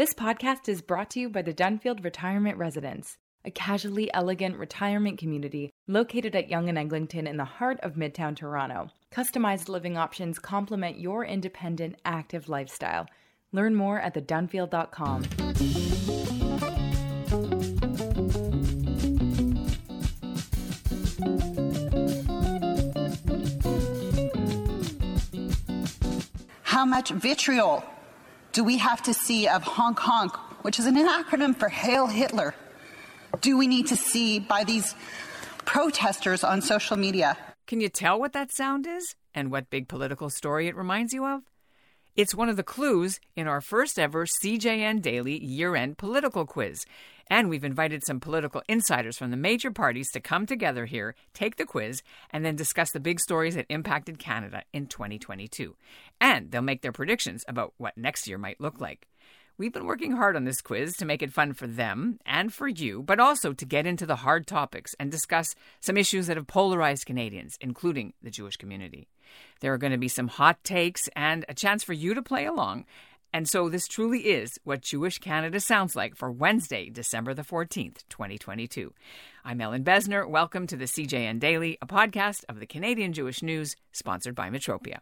This podcast is brought to you by the Dunfield Retirement Residence, a casually elegant retirement community located at Yonge and Eglinton in the heart of Midtown Toronto. Customized living options complement your independent, active lifestyle. Learn more at thedunfield.com. How much vitriol do we have to see of honk honk, which is an acronym for Hail Hitler? Do we need to see by these protesters on social media? Can you tell what that sound is and what big political story it reminds you of? It's one of the clues in our first ever CJN Daily year end political quiz. And we've invited some political insiders from the major parties to come together here, take the quiz, and then discuss the big stories that impacted Canada in 2022. And they'll make their predictions about what next year might look like. We've been working hard on this quiz to make it fun for them and for you, but also to get into the hard topics and discuss some issues that have polarized Canadians, including the Jewish community. There are going to be some hot takes and a chance for you to play along. And so this truly is what Jewish Canada sounds like for Wednesday, December the 14th, 2022. I'm Ellin Bessner. Welcome to the CJN Daily, a podcast of the Canadian Jewish News, sponsored by Metropia.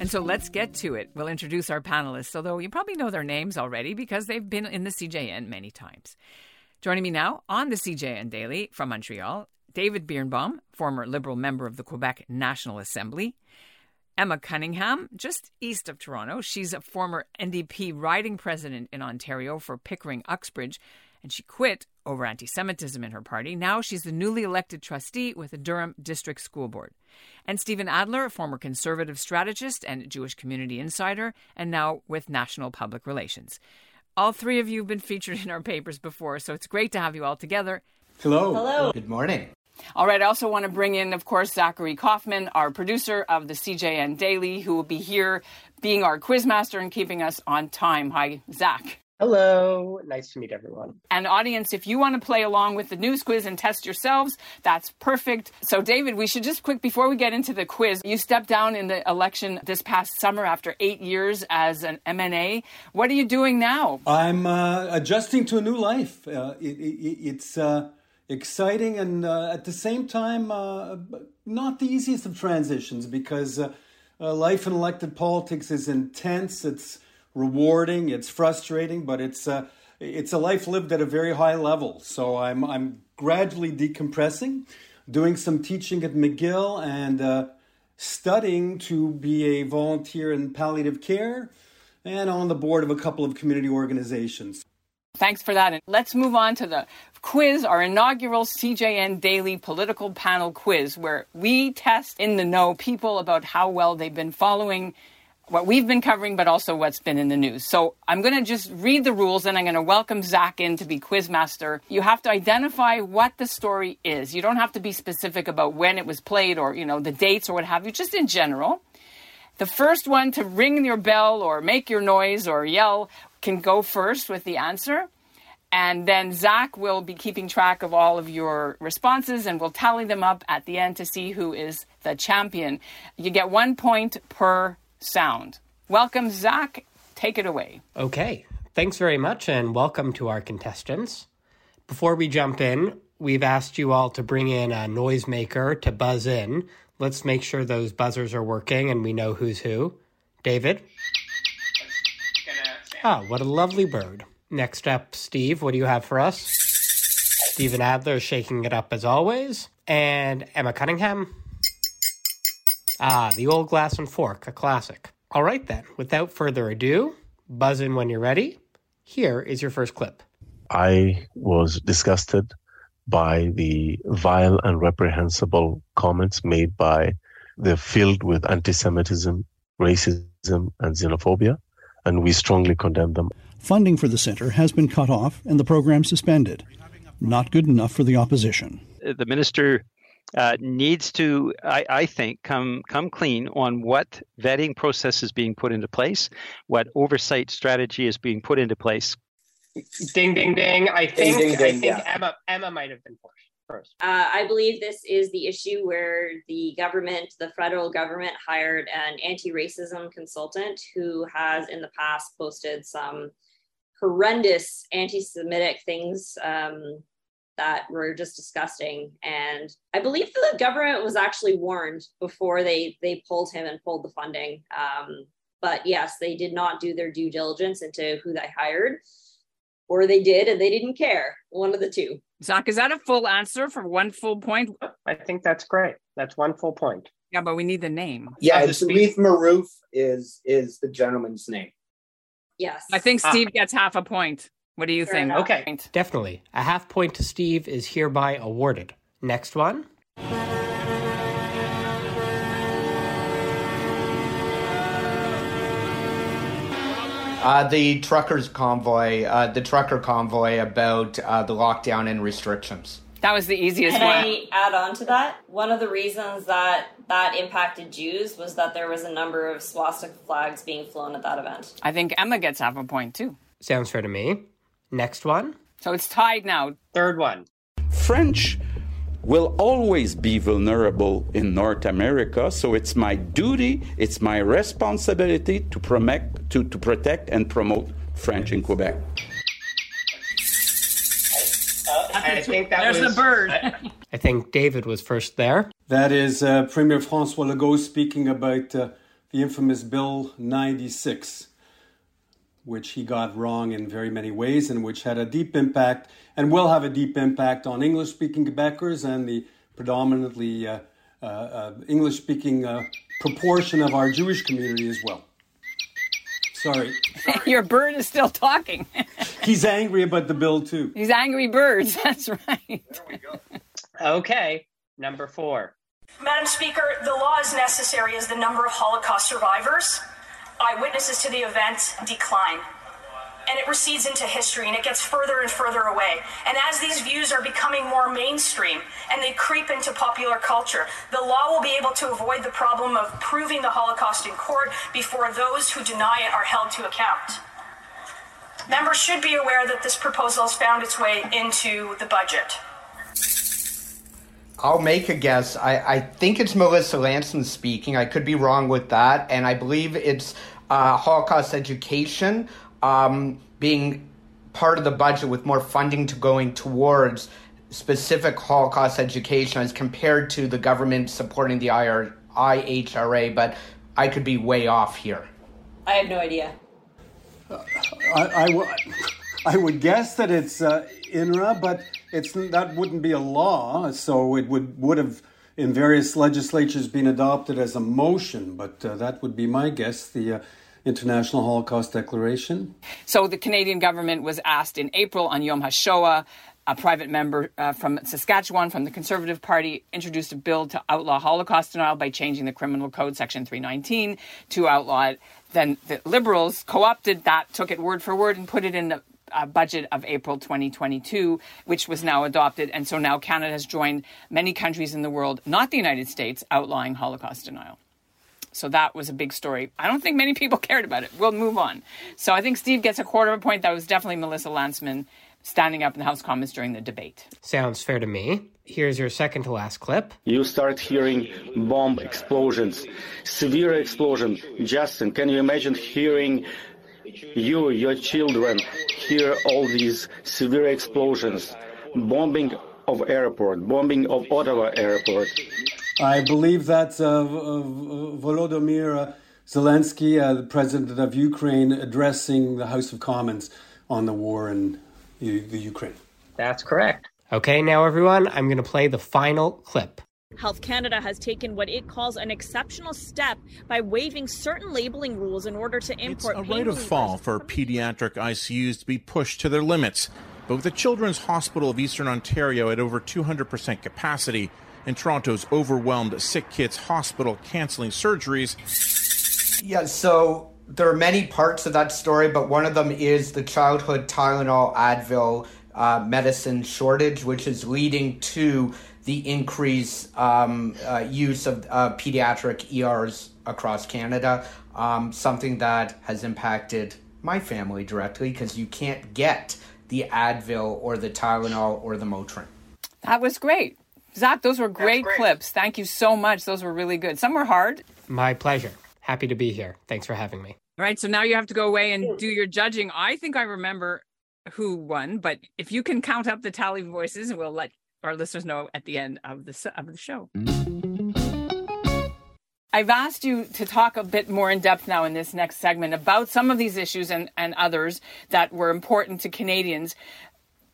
And so let's get to it. We'll introduce our panelists, although you probably know their names already because they've been in the CJN many times. Joining me now on the CJN Daily from Montreal David Birnbaum, former Liberal member of the Quebec National Assembly. Emma Cunningham, just east of Toronto. She's a former NDP riding president in Ontario for Pickering Uxbridge, and she quit over anti Semitism in her party. Now she's the newly elected trustee with the Durham District School Board. And Stephen Adler, a former conservative strategist and Jewish community insider, and now with National Public Relations. All three of you have been featured in our papers before, so it's great to have you all together. Hello. Hello. Good morning. All right, I also want to bring in, of course, Zachary Kauffman, our producer of the CJN Daily, who will be here being our quizmaster and keeping us on time. Hi, Zach. Hello, nice to meet everyone. And audience, if you want to play along with the news quiz and test yourselves, that's perfect. So, David, we should just quick before we get into the quiz. You stepped down in the election this past summer after eight years as an MNA. What are you doing now? I'm uh, adjusting to a new life. Uh, it, it, it's. Uh exciting and uh, at the same time uh, not the easiest of transitions because uh, uh, life in elected politics is intense. It's rewarding it's frustrating but it's uh, it's a life lived at a very high level. So i'm i'm gradually decompressing doing some teaching at mcgill and uh, studying to be a volunteer in palliative care and on the board of a couple of community organizations. Thanks for that. And let's move on to the quiz, our inaugural CJN Daily Political Panel quiz, where we test in the know people about how well they've been following what we've been covering, but also what's been in the news. So I'm going to just read the rules and I'm going to welcome Zach in to be quizmaster. You have to identify what the story is. You don't have to be specific about when it was played or, you know, the dates or what have you, just in general. The first one to ring your bell or make your noise or yell can go first with the answer. And then Zach will be keeping track of all of your responses and we'll tally them up at the end to see who is the champion. You get one point per sound. Welcome, Zach. Take it away. Okay. Thanks very much and welcome to our contestants. Before we jump in, we've asked you all to bring in a noisemaker to buzz in. Let's make sure those buzzers are working and we know who's who. David? Ah, what a lovely bird. Next up, Steve, what do you have for us? Stephen Adler shaking it up as always. And Emma Cunningham. Ah, the old glass and fork, a classic. All right then, without further ado, buzz in when you're ready. Here is your first clip. I was disgusted by the vile and reprehensible comments made by the filled with anti Semitism, racism, and xenophobia and we strongly condemn them. Funding for the center has been cut off and the program suspended. Not good enough for the opposition. The minister uh, needs to, I, I, think, come come clean on what vetting process is being put into place, what oversight strategy is being put into place. Ding ding ding! I think ding, ding, ding, I think yeah. Emma Emma might have been first. Uh, I believe this is the issue where the government, the federal government, hired an anti racism consultant who has in the past posted some horrendous anti Semitic things um, that were just disgusting. And I believe the government was actually warned before they, they pulled him and pulled the funding. Um, but yes, they did not do their due diligence into who they hired or they did and they didn't care. One of the two. Zach, is that a full answer for one full point? I think that's great. That's one full point. Yeah, but we need the name. Yeah, it's Laith Marouf is is the gentleman's name. Yes. I think Steve ah. gets half a point. What do you Fair think? Enough. Okay. Definitely. A half point to Steve is hereby awarded. Next one. Uh, the truckers convoy, uh, the trucker convoy about uh, the lockdown and restrictions. That was the easiest Can one. I add on to that? One of the reasons that that impacted Jews was that there was a number of swastika flags being flown at that event. I think Emma gets half a point too. Sounds fair to me. Next one. So it's tied now. Third one. French will always be vulnerable in North America. So it's my duty, it's my responsibility to, protect, to, to protect and promote French in Quebec. I think that There's was, the bird. I think David was first there. That is uh, Premier Francois Legault speaking about uh, the infamous Bill 96 which he got wrong in very many ways and which had a deep impact and will have a deep impact on English speaking Quebecers and the predominantly uh, uh, uh, English speaking uh, proportion of our Jewish community as well. Sorry. Your bird is still talking. He's angry about the bill, too. He's angry birds. That's right. There we go. Okay, number four. Madam Speaker, the law is necessary as the number of Holocaust survivors eyewitnesses to the event decline. And it recedes into history and it gets further and further away. And as these views are becoming more mainstream and they creep into popular culture, the law will be able to avoid the problem of proving the Holocaust in court before those who deny it are held to account. Members should be aware that this proposal has found its way into the budget. I'll make a guess. I, I think it's Melissa Lantsman speaking. I could be wrong with that. And I believe it's uh, Holocaust education um, being part of the budget with more funding to going towards specific Holocaust education as compared to the government supporting the IR, IHRA. But I could be way off here. I have no idea. Uh, I, I, w- I would guess that it's uh, IHRA, but it's that wouldn't be a law, so it would would have in various legislatures been adopted as a motion. But uh, that would be my guess. The uh, International Holocaust Declaration. So the Canadian government was asked in April on Yom HaShoah. A private member uh, from Saskatchewan from the Conservative Party introduced a bill to outlaw Holocaust denial by changing the Criminal Code, Section 319, to outlaw it. Then the Liberals co opted that, took it word for word, and put it in the uh, budget of April 2022, which was now adopted. And so now Canada has joined many countries in the world, not the United States, outlawing Holocaust denial. So that was a big story. I don't think many people cared about it. We'll move on. So I think Steve gets a quarter of a point. That was definitely Melissa Lantsman standing up in the House Commons during the debate. Sounds fair to me. Here's your second to last clip. You start hearing bomb explosions, severe explosion. Justin, can you imagine hearing you, your children, hear all these severe explosions, bombing of airport, bombing of Ottawa airport. I believe that's uh, uh, Volodymyr Zelensky, uh, the president of Ukraine, addressing the House of Commons on the war in the Ukraine. That's correct. Okay, now everyone, I'm going to play the final clip. Health Canada has taken what it calls an exceptional step by waiving certain labeling rules in order to import. It's a rate of fall for pediatric ICUs to be pushed to their limits. But with the Children's Hospital of Eastern Ontario at over 200% capacity and Toronto's overwhelmed sick kids hospital canceling surgeries. Yeah, so there are many parts of that story, but one of them is the childhood Tylenol Advil uh, medicine shortage, which is leading to the increased um, uh, use of uh, pediatric ERs across Canada, um, something that has impacted my family directly because you can't get the Advil or the Tylenol or the Motrin. That was great. Zach, those were great, great, clips. Thank you so much. Those were really good. Some were hard. My pleasure. Happy to be here. Thanks for having me. All right. So now you have to go away and do your judging. I think I remember who won, but if you can count up the tally voices, we'll let our listeners know at the end of the of the show. I've asked you to talk a bit more in depth now in this next segment about some of these issues and, and others that were important to Canadians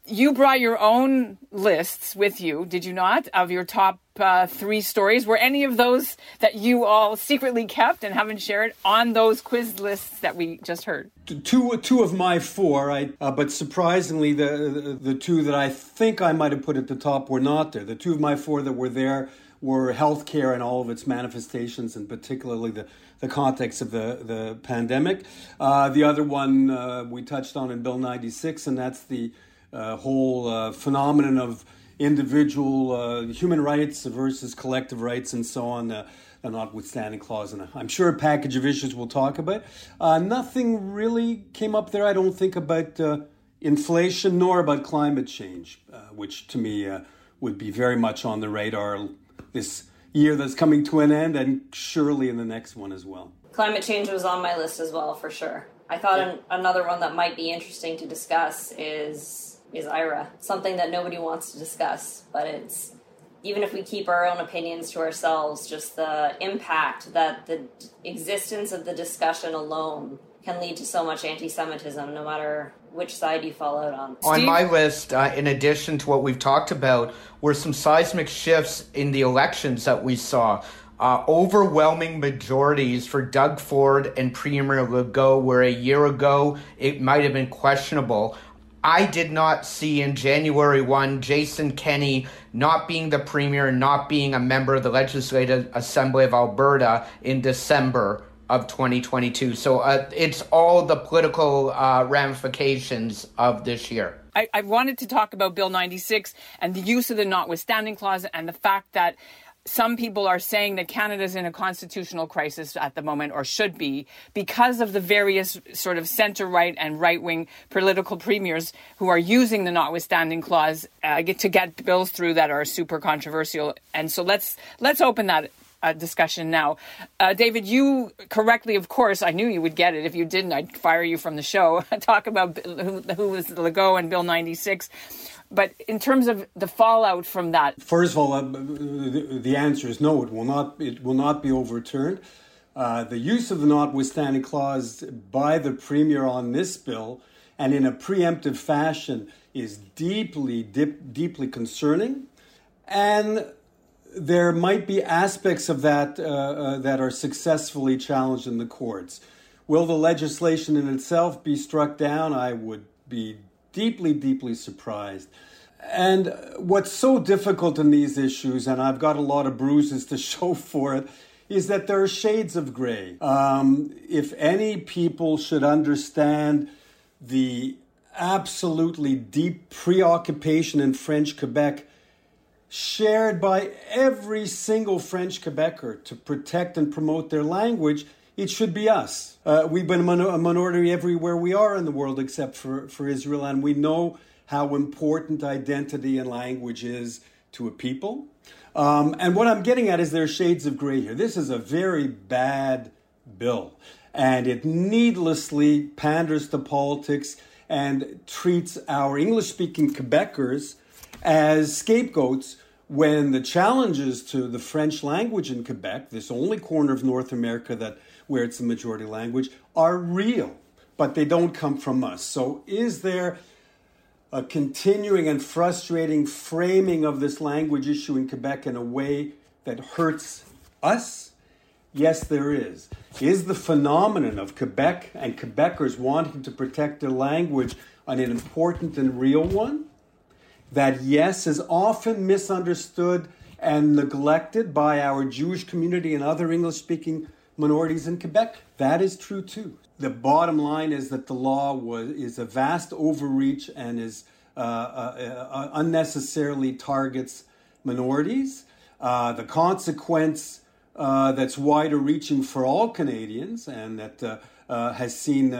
you brought your own lists with you, did you not, of your top uh, three stories? Were any of those that you all secretly kept and haven't shared on those quiz lists that we just heard? Two, two of my four, I, uh, but surprisingly, the, the the two that I think I might have put at the top were not there. The two of my four that were there were healthcare and all of its manifestations, and particularly the the context of the the pandemic. Uh, the other one uh, we touched on in Bill 96, and that's the uh, whole uh, phenomenon of individual uh, human rights versus collective rights and so on. Uh, a notwithstanding clause, and I'm sure a package of issues we'll talk about. Uh, nothing really came up there, I don't think, about uh, inflation nor about climate change, uh, which to me uh, would be very much on the radar this year that's coming to an end, and surely in the next one as well. Climate change was on my list as well, for sure. I thought yeah. an- another one that might be interesting to discuss is is IHRA. Something that nobody wants to discuss, but it's even if we keep our own opinions to ourselves, just the impact that the existence of the discussion alone can lead to so much anti-Semitism, no matter which side you fall out on. On my list, uh, in addition to what we've talked about, were some seismic shifts in the elections that we saw. Uh, overwhelming majorities for Doug Ford and Premier Legault, where a year ago it might have been questionable. I did not see in January 1 Jason Kenney not being the premier, and not being a member of the Legislative Assembly of Alberta in December of 2022. So uh, it's all the political uh, ramifications of this year. I, I wanted to talk about Bill 96 and the use of the notwithstanding clause and the fact that some people are saying that Canada's in a constitutional crisis at the moment, or should be, because of the various sort of center right and right wing political premiers who are using the notwithstanding clause uh, to get bills through that are super controversial. And so let's let's open that uh, discussion now. Uh, David, you correctly, of course, I knew you would get it. If you didn't, I'd fire you from the show. Talk about who, who was Legault and Bill 96. But in terms of the fallout from that, first of all, uh, the, answer is no. It will not. It will not be overturned. Uh, the use of the notwithstanding clause by the premier on this bill and in a preemptive fashion is deeply, dip, deeply concerning, and there might be aspects of that uh, uh, that are successfully challenged in the courts. Will the legislation in itself be struck down? I would be deeply, deeply surprised. And what's so difficult in these issues, and I've got a lot of bruises to show for it, is that there are shades of gray. Um, if any people should understand the absolutely deep preoccupation in French Quebec, shared by every single French Quebecer to protect and promote their language, it should be us. Uh, we've been a, minority everywhere we are in the world except for, for Israel, and we know how important identity and language is to a people. Um, and what I'm getting at is there are shades of gray here. This is a very bad bill, and it needlessly panders to politics and treats our English speaking Quebecers as scapegoats when the challenges to the French language in Quebec, this only corner of North America that where it's the majority language, are real, but they don't come from us. So, is there a continuing and frustrating framing of this language issue in Quebec in a way that hurts us? Yes, there is. Is the phenomenon of Quebec and Quebecers wanting to protect their language an important and real one? That, yes, is often misunderstood and neglected by our Jewish community and other English speaking minorities in Quebec. That is true too. The bottom line is that the law was is a vast overreach and is uh, uh, uh, unnecessarily targets minorities. Uh, the consequence uh, that's wider reaching for all Canadians and that has seen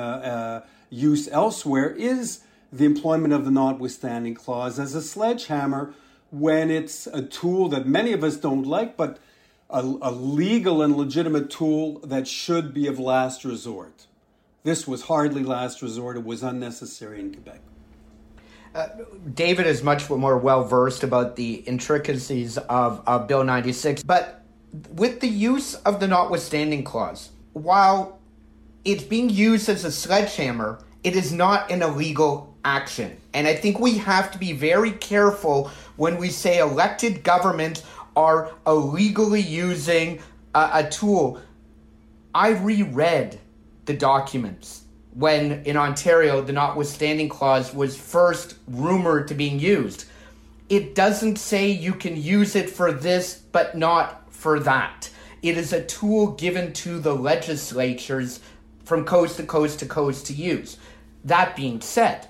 use elsewhere is the employment of the notwithstanding clause as a sledgehammer when it's a tool that many of us don't like, but a, a legal and legitimate tool that should be of last resort. This was hardly last resort, it was unnecessary in Quebec. Uh, David is much more well versed about the intricacies of, of Bill 96, but with the use of the notwithstanding clause, while it's being used as a sledgehammer, it is not an illegal action. And I think we have to be very careful when we say elected governments are illegally using a, a tool. I reread the documents when in Ontario the notwithstanding clause was first rumored to being used. It doesn't say you can use it for this but not for that. It is a tool given to the legislatures from coast to coast to coast to use. That being said,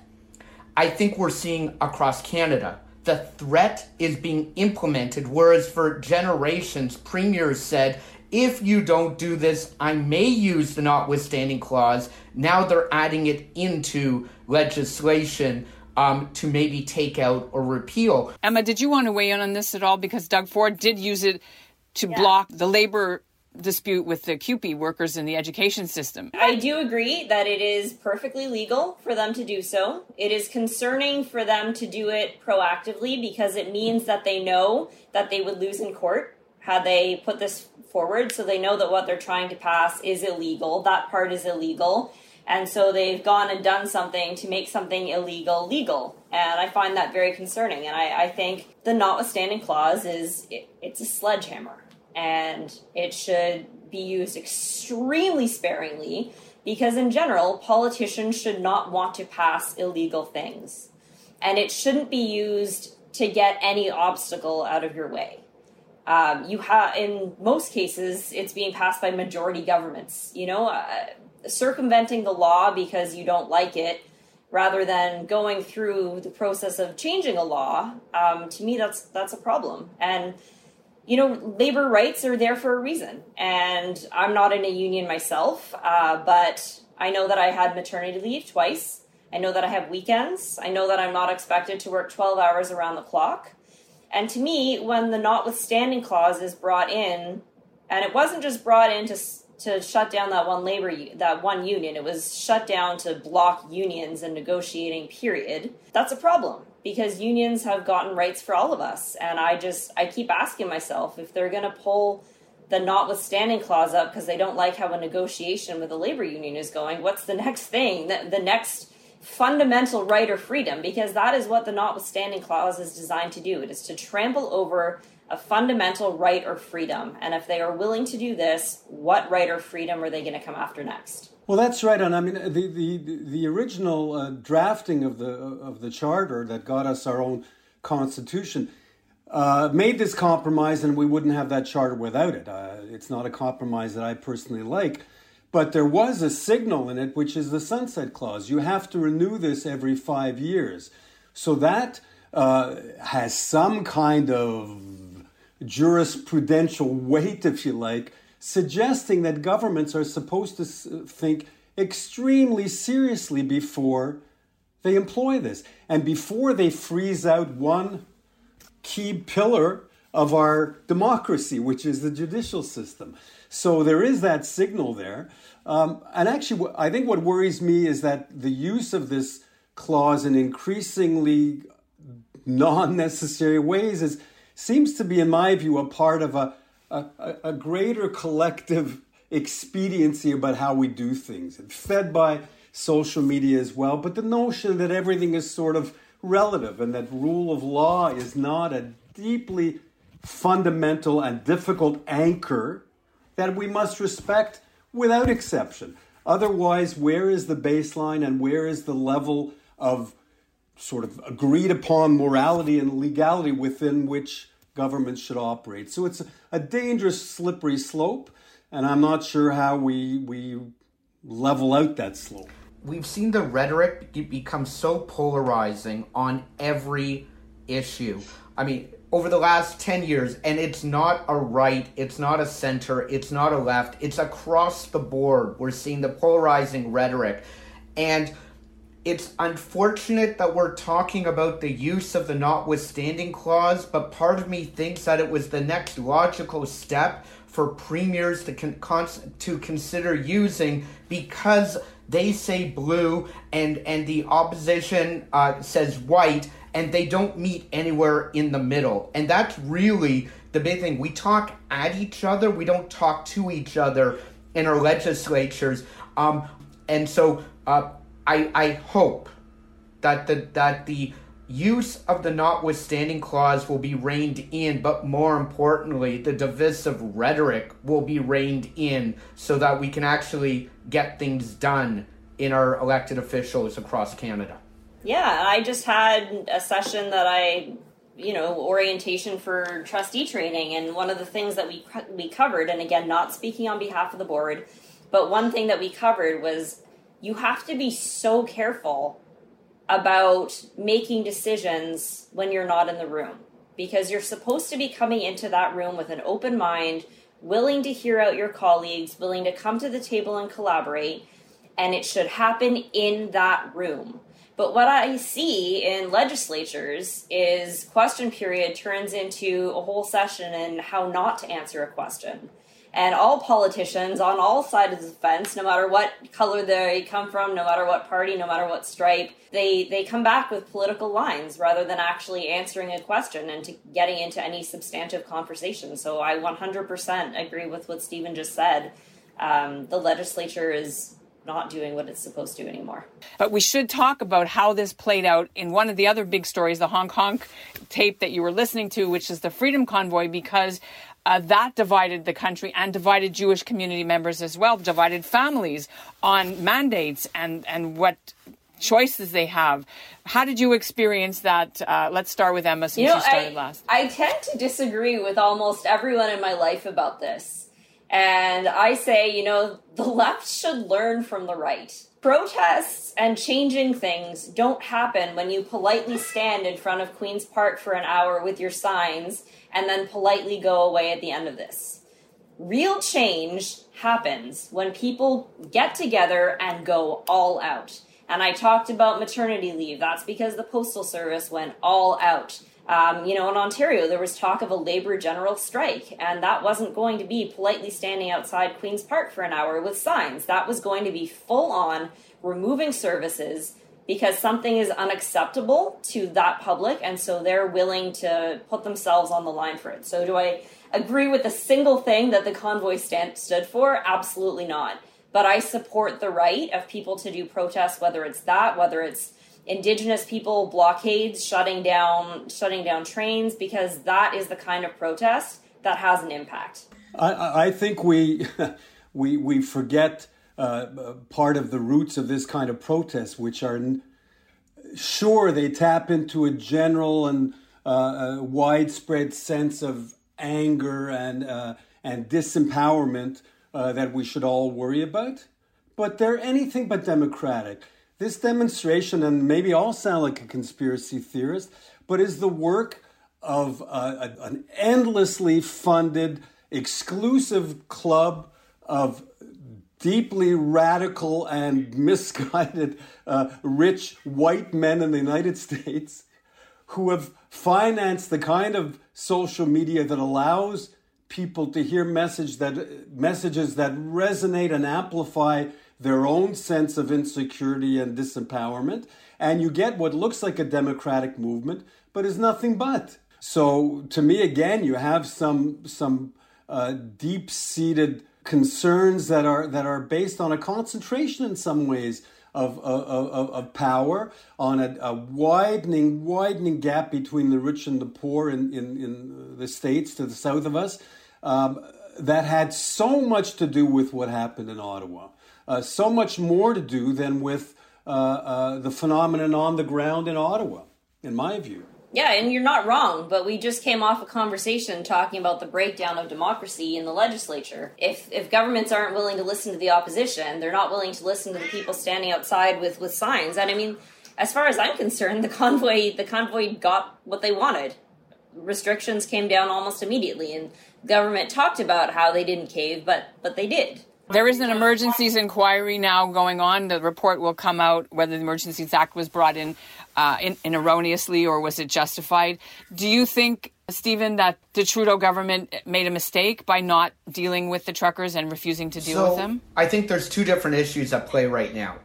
I think we're seeing across Canada the threat is being implemented, whereas for generations, premiers said, if you don't do this, I may use the notwithstanding clause. Now they're adding it into legislation um, to maybe take out or repeal. Emma, did you want to weigh in on this at all? Because Doug Ford did use it to Yeah. block the labor dispute with the CUPE workers in the education system. I do agree that it is perfectly legal for them to do so. It is concerning for them to do it proactively because it means that they know that they would lose in court had they put this forward. So they know that what they're trying to pass is illegal. That part is illegal. And so they've gone and done something to make something illegal legal. And I find that very concerning. And I, I think the notwithstanding clause is it, it's a sledgehammer and it should be used extremely sparingly because, in general, politicians should not want to pass illegal things. And it shouldn't be used to get any obstacle out of your way. Um, you have, in most cases, it's being passed by majority governments. You know, uh, circumventing the law because you don't like it, rather than going through the process of changing a law. Um, to me, that's that's a problem. And you know, labor rights are there for a reason. And I'm not in a union myself, uh, but I know that I had maternity leave twice. I know that I have weekends. I know that I'm not expected to work 12 hours around the clock. And to me, when the notwithstanding clause is brought in, and it wasn't just brought in to, to shut down that one labor that one union, it was shut down to block unions and negotiating. Period. That's a problem because unions have gotten rights for all of us, and I just I keep asking myself if they're going to pull the notwithstanding clause up because they don't like how a negotiation with a labor union is going. What's the next thing? The, the next fundamental right or freedom because that is what the notwithstanding clause is designed to do. It is to trample over a fundamental right or freedom. And if they are willing to do this, what right or freedom are they going to come after next? Well, that's right, and I mean the the the original uh, drafting of the of the charter that got us our own constitution uh, made this compromise, and we wouldn't have that charter without it. Uh, it's not a compromise that I personally like, but there was a signal in it, which is the sunset clause. You have to renew this every five years, so that uh, has some kind of jurisprudential weight, if you like, suggesting that governments are supposed to think extremely seriously before they employ this and before they freeze out one key pillar of our democracy, which is the judicial system. So there is that signal there. Um, and actually, I think what worries me is that the use of this clause in increasingly non necessary ways is, seems to be, in my view, a part of a, a, a greater collective expediency about how we do things, and fed by social media as well. But the notion that everything is sort of relative and that rule of law is not a deeply fundamental and difficult anchor that we must respect without exception. Otherwise, where is the baseline and where is the level of sort of agreed upon morality and legality within which governments should operate? So it's a dangerous, slippery slope, and I'm not sure how we, we level out that slope. We've seen the rhetoric become so polarizing on every issue. I mean, over the last 10 years, and it's not a right, it's not a center, it's not a left, it's across the board. We're seeing the polarizing rhetoric. And it's unfortunate that we're talking about the use of the notwithstanding clause, but part of me thinks that it was the next logical step for premiers to con- to consider using because they say blue and and the opposition uh, says white and they don't meet anywhere in the middle. And that's really the big thing. We talk at each other. We don't talk to each other in our legislatures. Um, and so uh, I, I hope that the that the use of the notwithstanding clause will be reined in, but more importantly, the divisive rhetoric will be reined in so that we can actually get things done in our elected officials across Canada. Yeah, I just had a session that I, you know, orientation for trustee training, and one of the things that we we covered, and again, not speaking on behalf of the board, but one thing that we covered was you have to be so careful about making decisions when you're not in the room because you're supposed to be coming into that room with an open mind, willing to hear out your colleagues, willing to come to the table and collaborate, and it should happen in that room. But what I see in legislatures is question period turns into a whole session and how not to answer a question and all politicians on all sides of the fence, no matter what color they come from, no matter what party, no matter what stripe, they they come back with political lines rather than actually answering a question and to getting into any substantive conversation. So I 100% agree with what Stephen just said. Um, the legislature is not doing what it's supposed to anymore. But we should talk about how this played out in one of the other big stories, the honk honk tape that you were listening to, which is the Freedom Convoy, because uh, that divided the country and divided Jewish community members as well, divided families on mandates and, and what choices they have. How did you experience that? Uh, let's start with Emma since you, know, you started I, last. I tend to disagree with almost everyone in my life about this. And I say, you know, the left should learn from the right. Protests and changing things don't happen when you politely stand in front of Queen's Park for an hour with your signs and then politely go away at the end of this. Real change happens when people get together and go all out. And I talked about maternity leave. That's because the Postal Service went all out. Um, you know, in Ontario, there was talk of a labor general strike, and that wasn't going to be politely standing outside Queen's Park for an hour with signs. That was going to be full on removing services because something is unacceptable to that public and so they're willing to put themselves on the line for it. So do I agree with a single thing that the convoy stand, stood for? Absolutely not. But I support the right of people to do protests whether it's that, whether it's indigenous people blockades shutting down shutting down trains because that is the kind of protest that has an impact. I, I think we we we forget uh, part of the roots of this kind of protest, which are sure they tap into a general and uh, a widespread sense of anger and uh, and disempowerment uh, that we should all worry about, but they're anything but democratic. This demonstration, and maybe I'll sound like a conspiracy theorist, but is the work of uh, an endlessly funded, exclusive club of deeply radical and misguided uh, rich white men in the United States who have financed the kind of social media that allows people to hear message that messages that resonate and amplify their own sense of insecurity and disempowerment and you get what looks like a democratic movement but is nothing but. So to me again you have some some uh, deep-seated concerns that are that are based on a concentration in some ways of, of, of, of power, on a, a, widening widening gap between the rich and the poor in, in, in the states to the south of us, um, that had so much to do with what happened in Ottawa, uh, so much more to do than with uh, uh, the phenomenon on the ground in Ottawa, in my view. Yeah, and you're not wrong, but we just came off a conversation talking about the breakdown of democracy in the legislature. If if governments aren't willing to listen to the opposition, they're not willing to listen to the people standing outside with with signs. And I mean, as far as I'm concerned, the convoy the convoy got what they wanted. Restrictions came down almost immediately and government talked about how they didn't cave, but but they did. There is an emergencies inquiry now going on. The report will come out whether the Emergencies Act was brought in, uh, in, in erroneously or was it justified. Do you think, Stephen, that the Trudeau government made a mistake by not dealing with the truckers and refusing to deal so, with them? I think there's two different issues at play right now.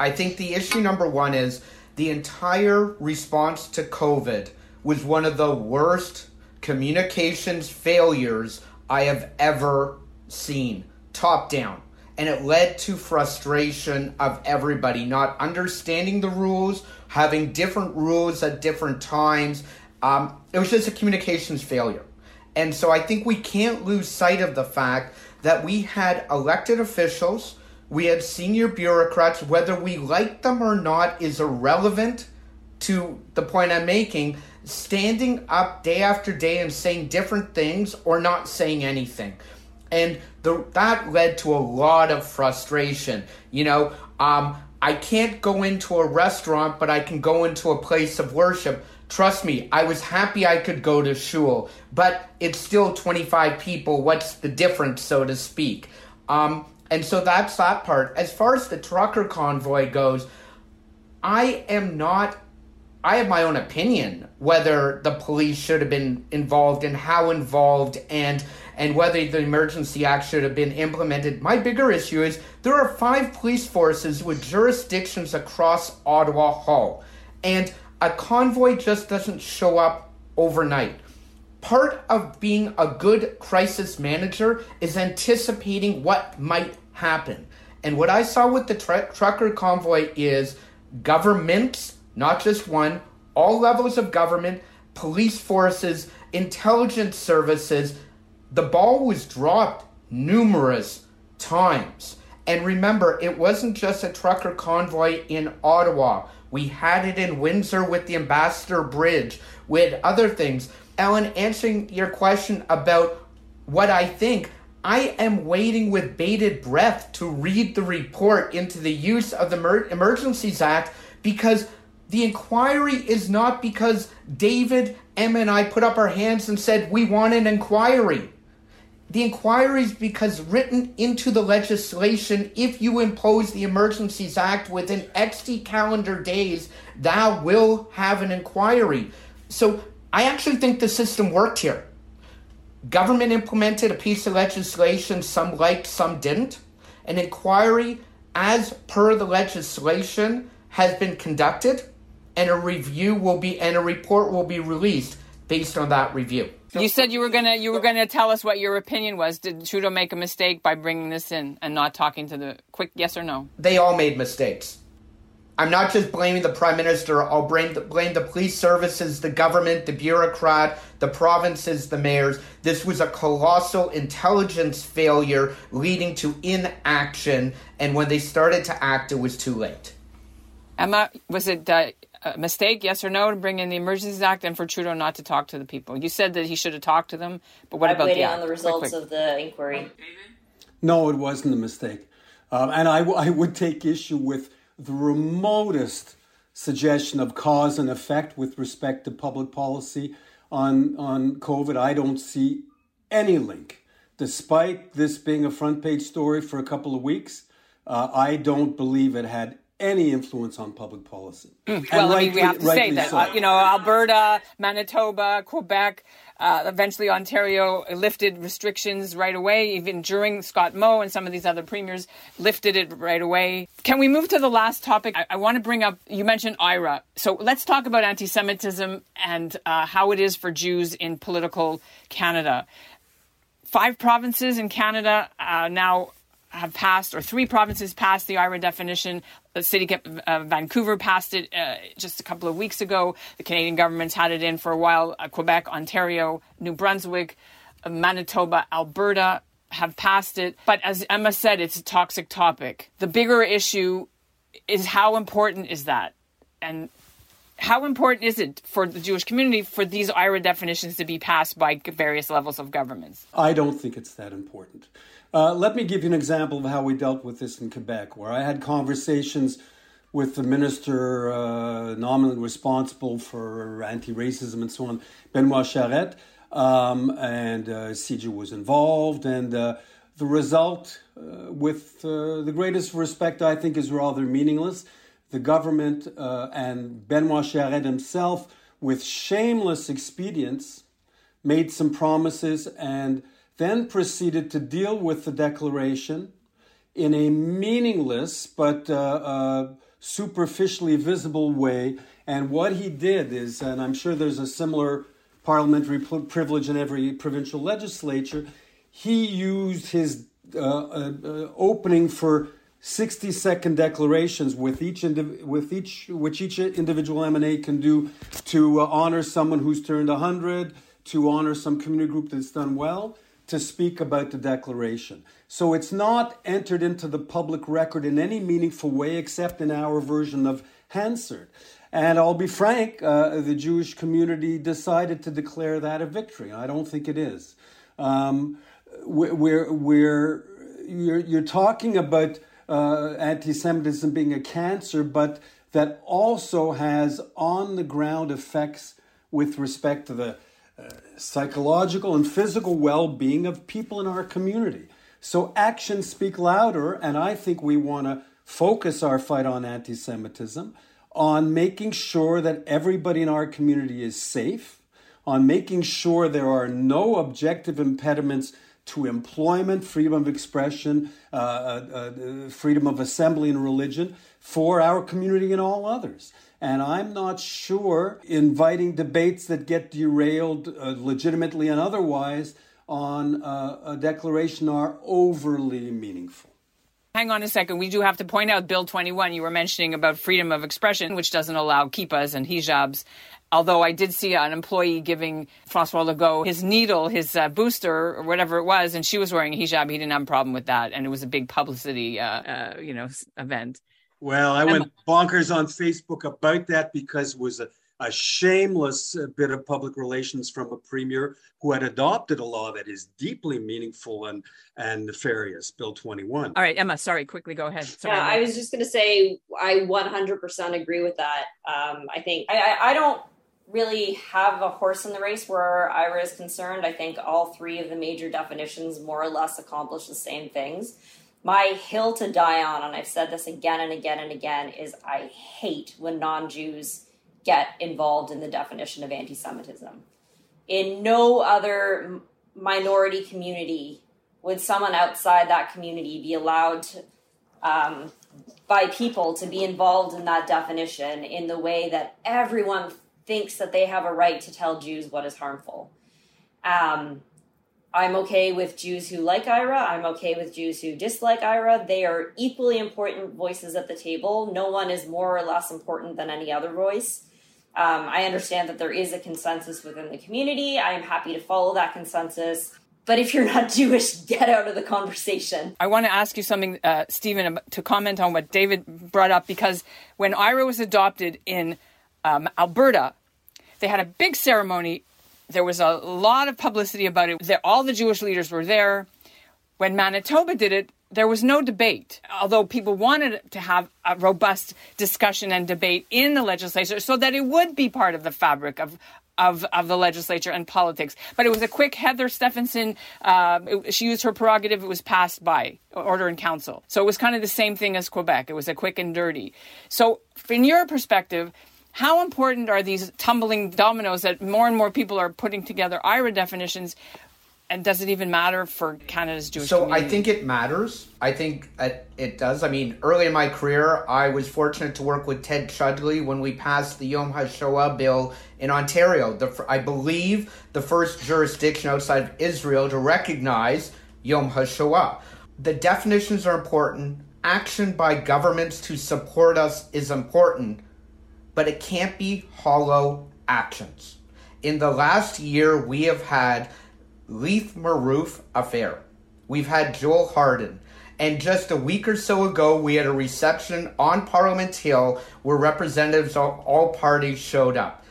I think the issue number one is the entire response to COVID was one of the worst communications failures I have ever seen, top down. And it led to frustration of everybody not understanding the rules, having different rules at different times. Um, it was just a communications failure. And so I think we can't lose sight of the fact that we had elected officials, we had senior bureaucrats, whether we like them or not is irrelevant to the point I'm making, standing up day after day and saying different things or not saying anything. And the, that led to a lot of frustration. You know, um, I can't go into a restaurant, but I can go into a place of worship. Trust me, I was happy I could go to shul, but it's still 25 people. What's the difference, so to speak? Um, and so that's that part. As far as the trucker convoy goes, I am not I have my own opinion whether the police should have been involved and how involved and and whether the emergency act should have been implemented. My bigger issue is there are five police forces with jurisdictions across Ottawa Hall, And a convoy just doesn't show up overnight. Part of being a good crisis manager is anticipating what might happen. And what I saw with the tr- trucker convoy is governments not just one, all levels of government, police forces, intelligence services. The ball was dropped numerous times. And remember, it wasn't just a trucker convoy in Ottawa. We had it in Windsor with the Ambassador Bridge, with other things. Ellin, answering your question about what I think, I am waiting with bated breath to read the report into the use of the Emer- Emergencies Act because the inquiry is not because David, Emma, and I put up our hands and said we want an inquiry. The inquiry is because written into the legislation, if you impose the Emergencies Act within XT calendar days, thou will have an inquiry. So I actually think the system worked here. Government implemented a piece of legislation, some liked, some didn't. An inquiry, as per the legislation, has been conducted and a review will be and a report will be released based on that review. You said you were gonna you were gonna tell us what your opinion was. Did Trudeau make a mistake by bringing this in and not talking to the quick yes or no? They all made mistakes. I'm not just blaming the prime minister. I'll blame the, blame the police services, the government, the bureaucrat, the provinces, the mayors. This was a colossal intelligence failure leading to inaction, and when they started to act, it was too late. Emma, was it uh, a mistake, yes or no, to bring in the Emergencies Act and for Trudeau not to talk to the people? You said that he should have talked to them, but what I'm about waiting the on the results quick, quick. of the inquiry. No, it wasn't a mistake. Um, and I, w- I would take issue with the remotest suggestion of cause and effect with respect to public policy on, on COVID. I don't see any link. Despite this being a front page story for a couple of weeks, uh, I don't believe it had any influence on public policy. Mm. Well, I mean, we have to say that, so. uh, you know, Alberta, Manitoba, Quebec, uh, eventually Ontario lifted restrictions right away, even during Scott Moe and some of these other premiers lifted it right away. Can we move to the last topic? I, I want to bring up, you mentioned IHRA. So let's talk about anti Semitism and uh, how it is for Jews in political Canada. Five provinces in Canada uh, now have passed, or three provinces passed the IHRA definition. The city of Vancouver passed it uh, just a couple of weeks ago. The Canadian government's had it in for a while. Uh, Quebec, Ontario, New Brunswick, uh, Manitoba, Alberta have passed it. But as Emma said, it's a toxic topic. The bigger issue is how important is that? And how important is it for the Jewish community for these IHRA definitions to be passed by various levels of governments? I don't think it's that important. Uh, let me give you an example of how we dealt with this in Quebec, where I had conversations with the minister uh, nominally responsible for anti-racism and so on, Benoit Charette, um, and uh, CJ was involved, and uh, the result, uh, with uh, the greatest respect, I think, is rather meaningless. The government uh, and Benoit Charette himself, with shameless expedients, made some promises and then proceeded to deal with the declaration in a meaningless but uh, uh, superficially visible way. And what he did is, and I'm sure there's a similar parliamentary privilege in every provincial legislature, he used his uh, uh, uh opening for 60 second declarations with each indiv- with each which each individual MNA can do to uh, honor someone who's turned 100 to honor some community group that's done well to speak about the declaration. So it's not entered into the public record in any meaningful way except in our version of Hansard. And I'll be frank, uh, the Jewish community decided to declare that a victory. I don't think it is. Um, we're, we're, you're, you're talking about uh, anti Semitism being a cancer, but that also has on the ground effects with respect to the psychological and physical well being of people in our community. So actions speak louder, and I think we want to focus our fight on anti Semitism on making sure that everybody in our community is safe, on making sure there are no objective impediments to employment, freedom of expression, uh, uh, uh, freedom of assembly and religion for our community and all others. And I'm not sure inviting debates that get derailed uh, legitimately and otherwise on uh, a declaration are overly meaningful. Hang on a second. We do have to point out Bill 21. You were mentioning about freedom of expression, which doesn't allow kippas and hijabs. Although I did see an employee giving Francois Legault his needle, his uh, booster, or whatever it was, and she was wearing a hijab. He didn't have a problem with that, and it was a big publicity, uh, uh, you know, event. Well, I went bonkers on Facebook about that because it was a, a shameless uh, bit of public relations from a premier who had adopted a law that is deeply meaningful and, and nefarious, Bill 21. All right, Emma, sorry, quickly go ahead. Sorry, yeah, I was just going to say I 100% agree with that. Um, I think I, I, I don't really have a horse in the race where IHRA is concerned. I think all three of the major definitions more or less accomplish the same things my hill to die on, and I've said this again and again and again, is I hate when non Jews get involved in the definition of anti Semitism. In no other minority community would someone outside that community be allowed to, um, by people to be involved in that definition in the way that everyone thinks that they have a right to tell Jews what is harmful. Um, I'm okay with Jews who like IHRA. I'm okay with Jews who dislike IHRA. They are equally important voices at the table. No one is more or less important than any other voice. Um, I understand that there is a consensus within the community. I am happy to follow that consensus. But if you're not Jewish, get out of the conversation. I want to ask you something, uh, Stephen, to comment on what David brought up because when IHRA was adopted in um, Alberta, they had a big ceremony there was a lot of publicity about it. All the Jewish leaders were there. When Manitoba did it, there was no debate, although people wanted to have a robust discussion and debate in the legislature so that it would be part of the fabric of, of, of the legislature and politics. But it was a quick Heather Stefanson, uh, it, she used her prerogative, it was passed by order in council. So it was kind of the same thing as Quebec. It was a quick and dirty. So, from your perspective, how important are these tumbling dominoes that more and more people are putting together IHRA definitions? And does it even matter for Canada's Jewish so community? I think it matters. I think it does. I mean, early in my career, I was fortunate to work with Ted Chudleigh when we passed the Yom HaShoah bill in Ontario. The, I believe the first jurisdiction outside of Israel to recognize Yom HaShoah. The definitions are important. Action by governments to support us is important but it can't be hollow actions. In the last year, we have had Laith Marouf affair. We've had Joel Harden. And just a week or so ago, we had a reception on Parliament Hill where representatives of all parties showed up.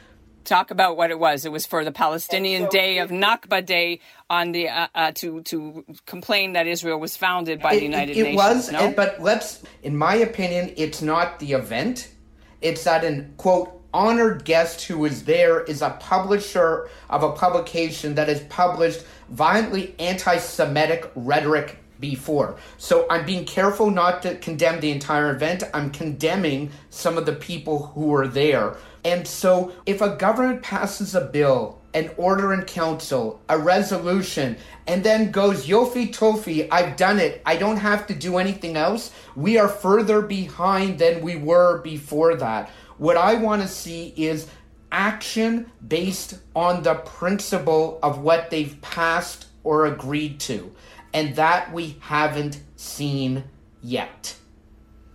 Talk about what it was. It was for the Palestinian so Day of Nakba Day on the uh, uh, to to complain that Israel was founded by it, the United it, it Nations. was, no? but let's, in my opinion, it's not the event it's that an quote honored guest who is there is a publisher of a publication that has published violently anti-Semitic rhetoric before. So I'm being careful not to condemn the entire event. I'm condemning some of the people who were there. And so if a government passes a bill, an order in council, a resolution, and then goes, Yofi Tofi, I've done it. I don't have to do anything else. We are further behind than we were before that. What I want to see is action based on the principle of what they've passed or agreed to. And that we haven't seen yet.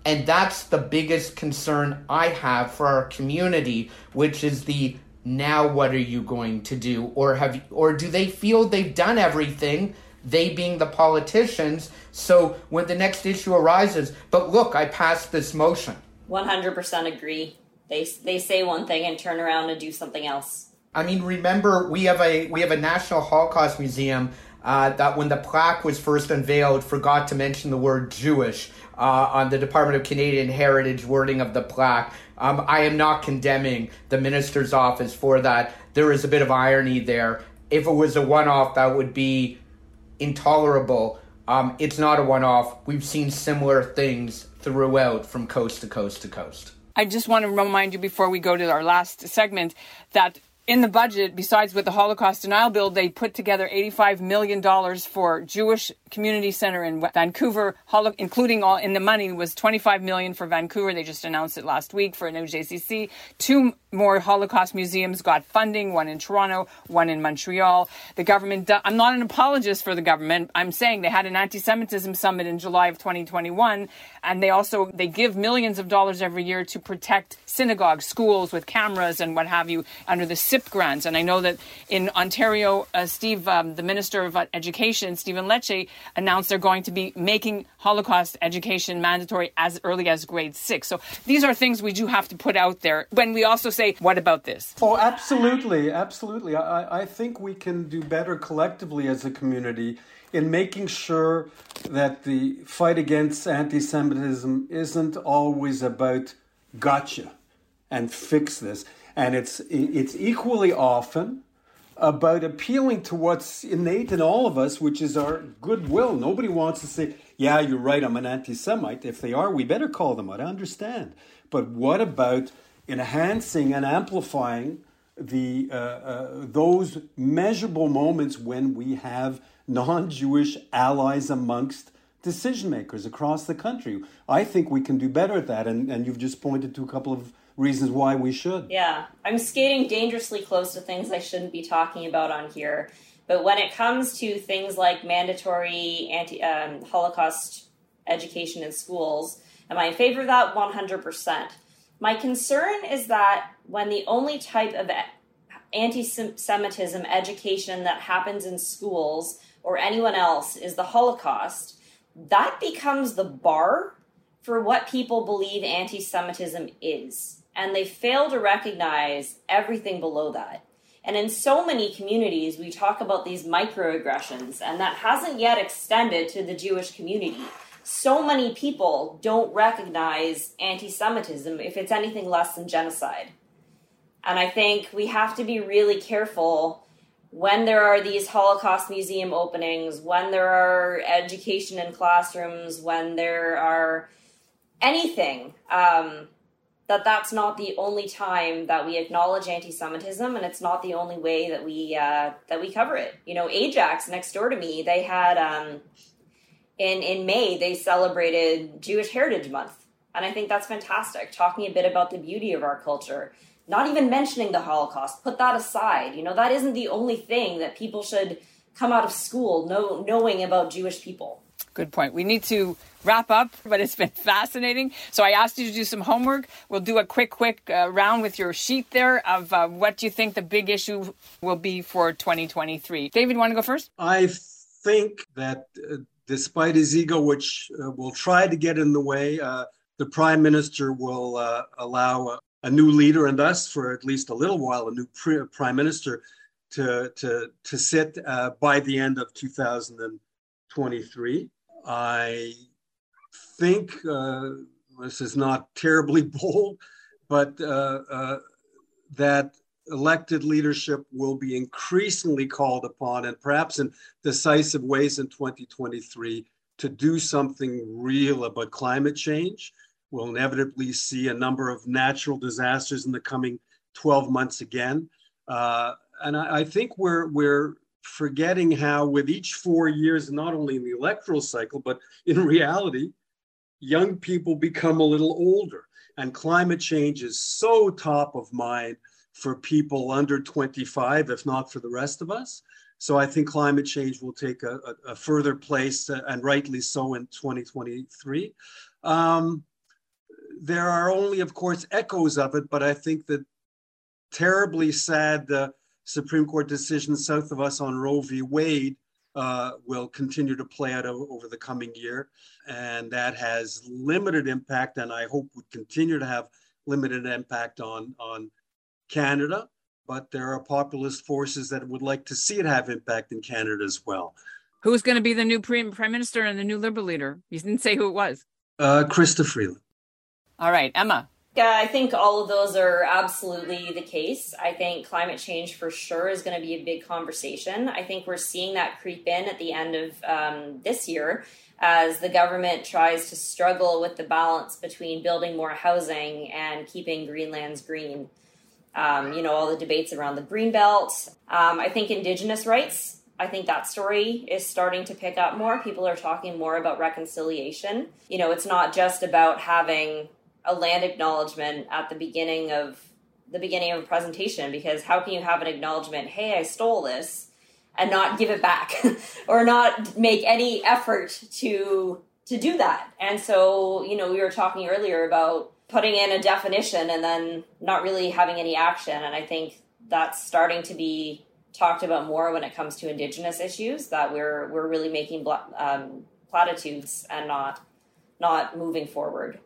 And that's the biggest concern I have for our community, which is the now what are you going to do? Or have or do they feel they've done everything? They being the politicians. So when the next issue arises, but look, I passed this motion. 100% agree. They they say one thing and turn around and do something else. I mean, remember we have a we have a National Holocaust Museum uh, that when the plaque was first unveiled forgot to mention the word Jewish uh, on the Department of Canadian Heritage wording of the plaque. Um, I am not condemning the minister's office for that. There is a bit of irony there. If it was a one off, that would be intolerable. Um, it's not a one off. We've seen similar things throughout from coast to coast to coast. I just want to remind you before we go to our last segment that in the budget, besides with the Holocaust denial bill, they put together $85 million for Jewish Community Center in Vancouver, including all in the money was 25 million for Vancouver. They just announced it last week for a new JCC. Two more Holocaust museums got funding, one in Toronto, one in Montreal. The government, I'm not an apologist for the government. I'm saying they had an anti-Semitism summit in July of 2021, and they also, they give millions of dollars every year to protect synagogues, schools with cameras and what have you under the SIP grants. And I know that in Ontario, uh, Steve, um, the Minister of Education, Stephen Lecce, announced they're going to be making Holocaust education mandatory as early as grade six. So these are things we do have to put out there when we also say, what about this? Oh, absolutely. Absolutely. I, I think we can do better collectively as a community in making sure that the fight against anti Semitism isn't always about gotcha and fix this. And it's, it's equally often about appealing to what's innate in all of us, which is our goodwill. Nobody wants to say, yeah, you're right, I'm an anti Semite. If they are, we better call them out. I understand. But what about enhancing and amplifying the, uh, uh, those measurable moments when we have non Jewish allies amongst decision makers across the country? I think we can do better at that. And, and you've just pointed to a couple of reasons why we should. Yeah, I'm skating dangerously close to things I shouldn't be talking about on here. But when it comes to things like mandatory anti um, Holocaust education in schools, am I in favor of that? 100%. My concern is that when the only type of anti Semitism education that happens in schools or anyone else is the Holocaust, that becomes the bar for what people believe anti Semitism is and they fail to recognize everything below that. And in so many communities, we talk about these microaggressions, and that hasn't yet extended to the Jewish community. So many people don't recognize anti Semitism if it's anything less than genocide. And I think we have to be really careful when there are these Holocaust museum openings, when there are education in classrooms, when there are anything. Um, that that's not the only time that we acknowledge anti-Semitism, and it's not the only way that we uh, that we cover it. You know, Ajax next door to me, they had um, in in May they celebrated Jewish Heritage Month, and I think that's fantastic. Talking a bit about the beauty of our culture, not even mentioning the Holocaust. Put that aside. You know, that isn't the only thing that people should come out of school know, knowing about Jewish people. Good point. We need to wrap up, but it's been fascinating. So I asked you to do some homework. We'll do a quick, quick uh, round with your sheet there of uh, what you think the big issue will be for 2023. David, want to go first? I think that uh, despite his ego, which uh, will try to get in the way, uh, the prime minister will uh, allow a, a, new leader and thus for at least a little while a new pre- prime minister to to to sit by the end of 2023. I think uh, this is not terribly bold, but uh, uh, that elected leadership will be increasingly called upon and perhaps in decisive ways in 2023 to do something real about climate change. We'll inevitably see a number of natural disasters in the coming 12 months again. Uh, and I, I, think we're, we're forgetting how, with each four years, not only in the electoral cycle, but in reality, young people become a little older. And climate change is so top of mind for people under 25, if not for the rest of us. So I think climate change will take a, a, a further place, uh, and rightly so, in 2023. Um, there are only, of course, echoes of it, but I think that terribly sad uh, Supreme Court decision south of us on Roe v. Wade uh, will continue to play out over the coming year. And that has limited impact, and I hope would continue to have limited impact on, on Canada but there are populist forces that would like to see it have impact in Canada as well. Who's going to be the new prime minister and the new Liberal leader? You didn't say who it was. Uh, Chrystia Freeland. All right, Emma. Yeah, I think all of those are absolutely the case. I think climate change for sure is going to be a big conversation. I think we're seeing that creep in at the end of um, this year as the government tries to struggle with the balance between building more housing and keeping Greenlands green um, you know, all the debates around the green belt. Um, I think Indigenous rights, I think that story is starting to pick up more. People are talking more about reconciliation. You know, it's not just about having a land acknowledgement at the beginning of the beginning of a presentation because how can you have an acknowledgement, hey, I stole this, and not give it back or not make any effort to to do that. And so, you know, we were talking earlier about putting in a definition and then not really having any action. And I think that's starting to be talked about more when it comes to indigenous issues. That we're we're really making um, platitudes and not not moving forward.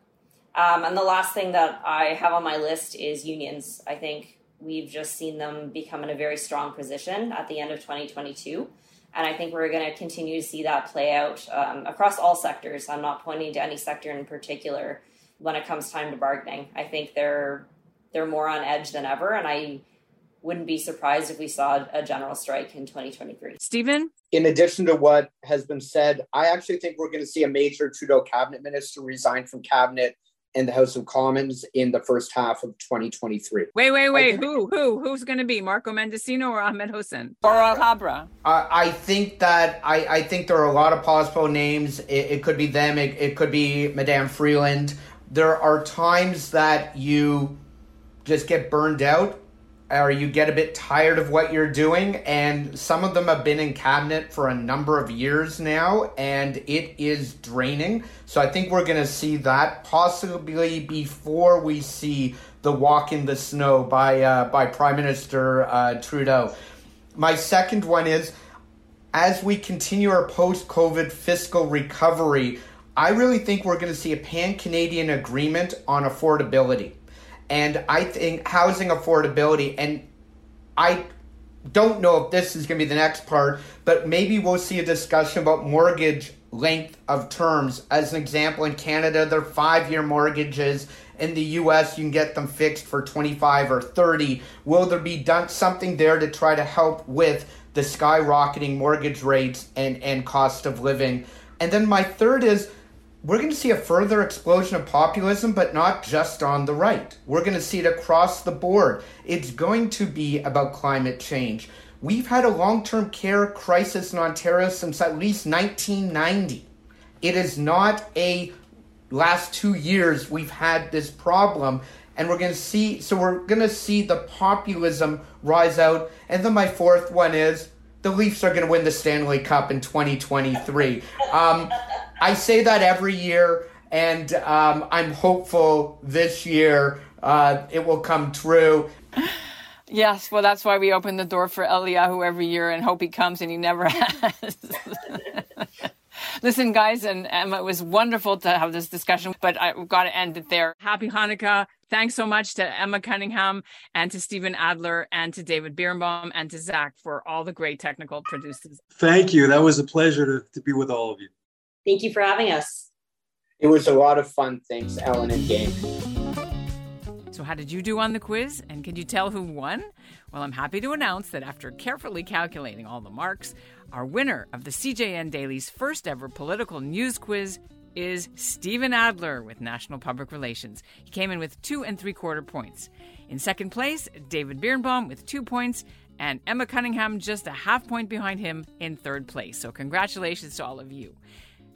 Um, and the last thing that I have on my list is unions. I think we've just seen them become in a very strong position at the end of 2022. And I think we're going to continue to see that play out um, across all sectors. I'm not pointing to any sector in particular when it comes time to bargaining. I think they're they're more on edge than ever, and I wouldn't be surprised if we saw a general strike in 2023. Stephen? In addition to what has been said, I actually think we're going to see a major Trudeau cabinet minister resign from cabinet in the House of Commons in the first half of 2023. Wait, wait, wait. Who? Who? Who's going to be? Marco Mendicino or Ahmed Hussen? Or Alghabra? Uh, I think that I, I think there are a lot of possible names. It, it could be them. It, it could be Madame Freeland there are times that you just get burned out or you get a bit tired of what you're doing and some of them have been in cabinet for a number of years now and it is draining so i think we're going to see that possibly before we see the walk in the snow by uh, by prime minister uh, trudeau my second one is as we continue our post-covid fiscal recovery I really think we're going to see a pan Canadian agreement on affordability. And I think housing affordability, and I don't know if this is going to be the next part, but maybe we'll see a discussion about mortgage length of terms. As an example, in Canada, they're five year mortgages. In the US, you can get them fixed for 25 or 30. Will there be done something there to try to help with the skyrocketing mortgage rates and, and cost of living? And then my third is we're going to see a further explosion of populism, but not just on the right. We're going to see it across the board. It's going to be about climate change. We've had a long term care crisis in Ontario since at least 1990. It is not a last two years we've had this problem. And we're going to see, so we're going to see the populism rise out. And then my fourth one is the Leafs are going to win the Stanley Cup in 2023. Um, I say that every year, and um, I'm hopeful this year uh, it will come true. Yes, well, that's why we open the door for Eliyahu every year and hope he comes, and he never has. Listen, guys, and Emma, it was wonderful to have this discussion, but I've got to end it there. Happy Hanukkah. Thanks so much to Emma Cunningham and to Stephen Adler and to David Birnbaum and to Zach for all the great technical producers. Thank you. That was a pleasure to, to be with all of you. Thank you for having us. It was a lot of fun. Thanks, Ellin and Dave. So, how did you do on the quiz? And can you tell who won? Well, I'm happy to announce that after carefully calculating all the marks, our winner of the CJN Daily's first ever political news quiz is Stephen Adler with National Public Relations. He came in with two and three quarter points. In second place, David Birnbaum with two points, and Emma Cunningham just a half point behind him in third place. So, congratulations to all of you.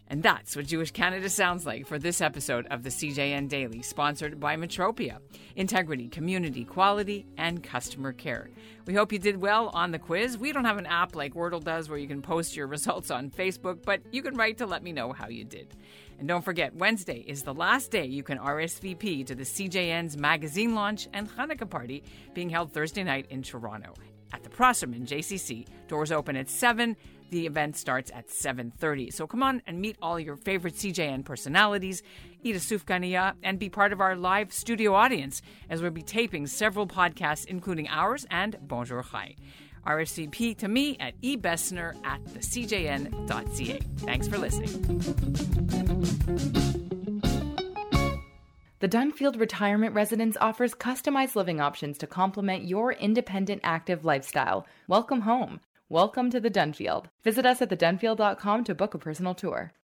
And that's what Jewish Canada sounds like for this episode of the CJN Daily, sponsored by Metropia integrity, community, quality, and customer care. We hope you did well on the quiz. We don't have an app like Wordle does where you can post your results on Facebook, but you can write to let me know how you did. And don't forget, Wednesday is the last day you can RSVP to the CJN's magazine launch and Hanukkah party being held Thursday night in Toronto at the Prosserman JCC. Doors open at 7. The event starts at 7:30. So come on and meet all your favorite CJN personalities, eat a sufganiya, and be part of our live studio audience as we'll be taping several podcasts, including ours and Bonjour Chai. RSVP to me at ebessner at thecjn.ca. Thanks for listening. The Dunfield Retirement Residence offers customized living options to complement your independent, active lifestyle. Welcome home. Welcome to the Dunfield. Visit us at thedunfield.com to book a personal tour.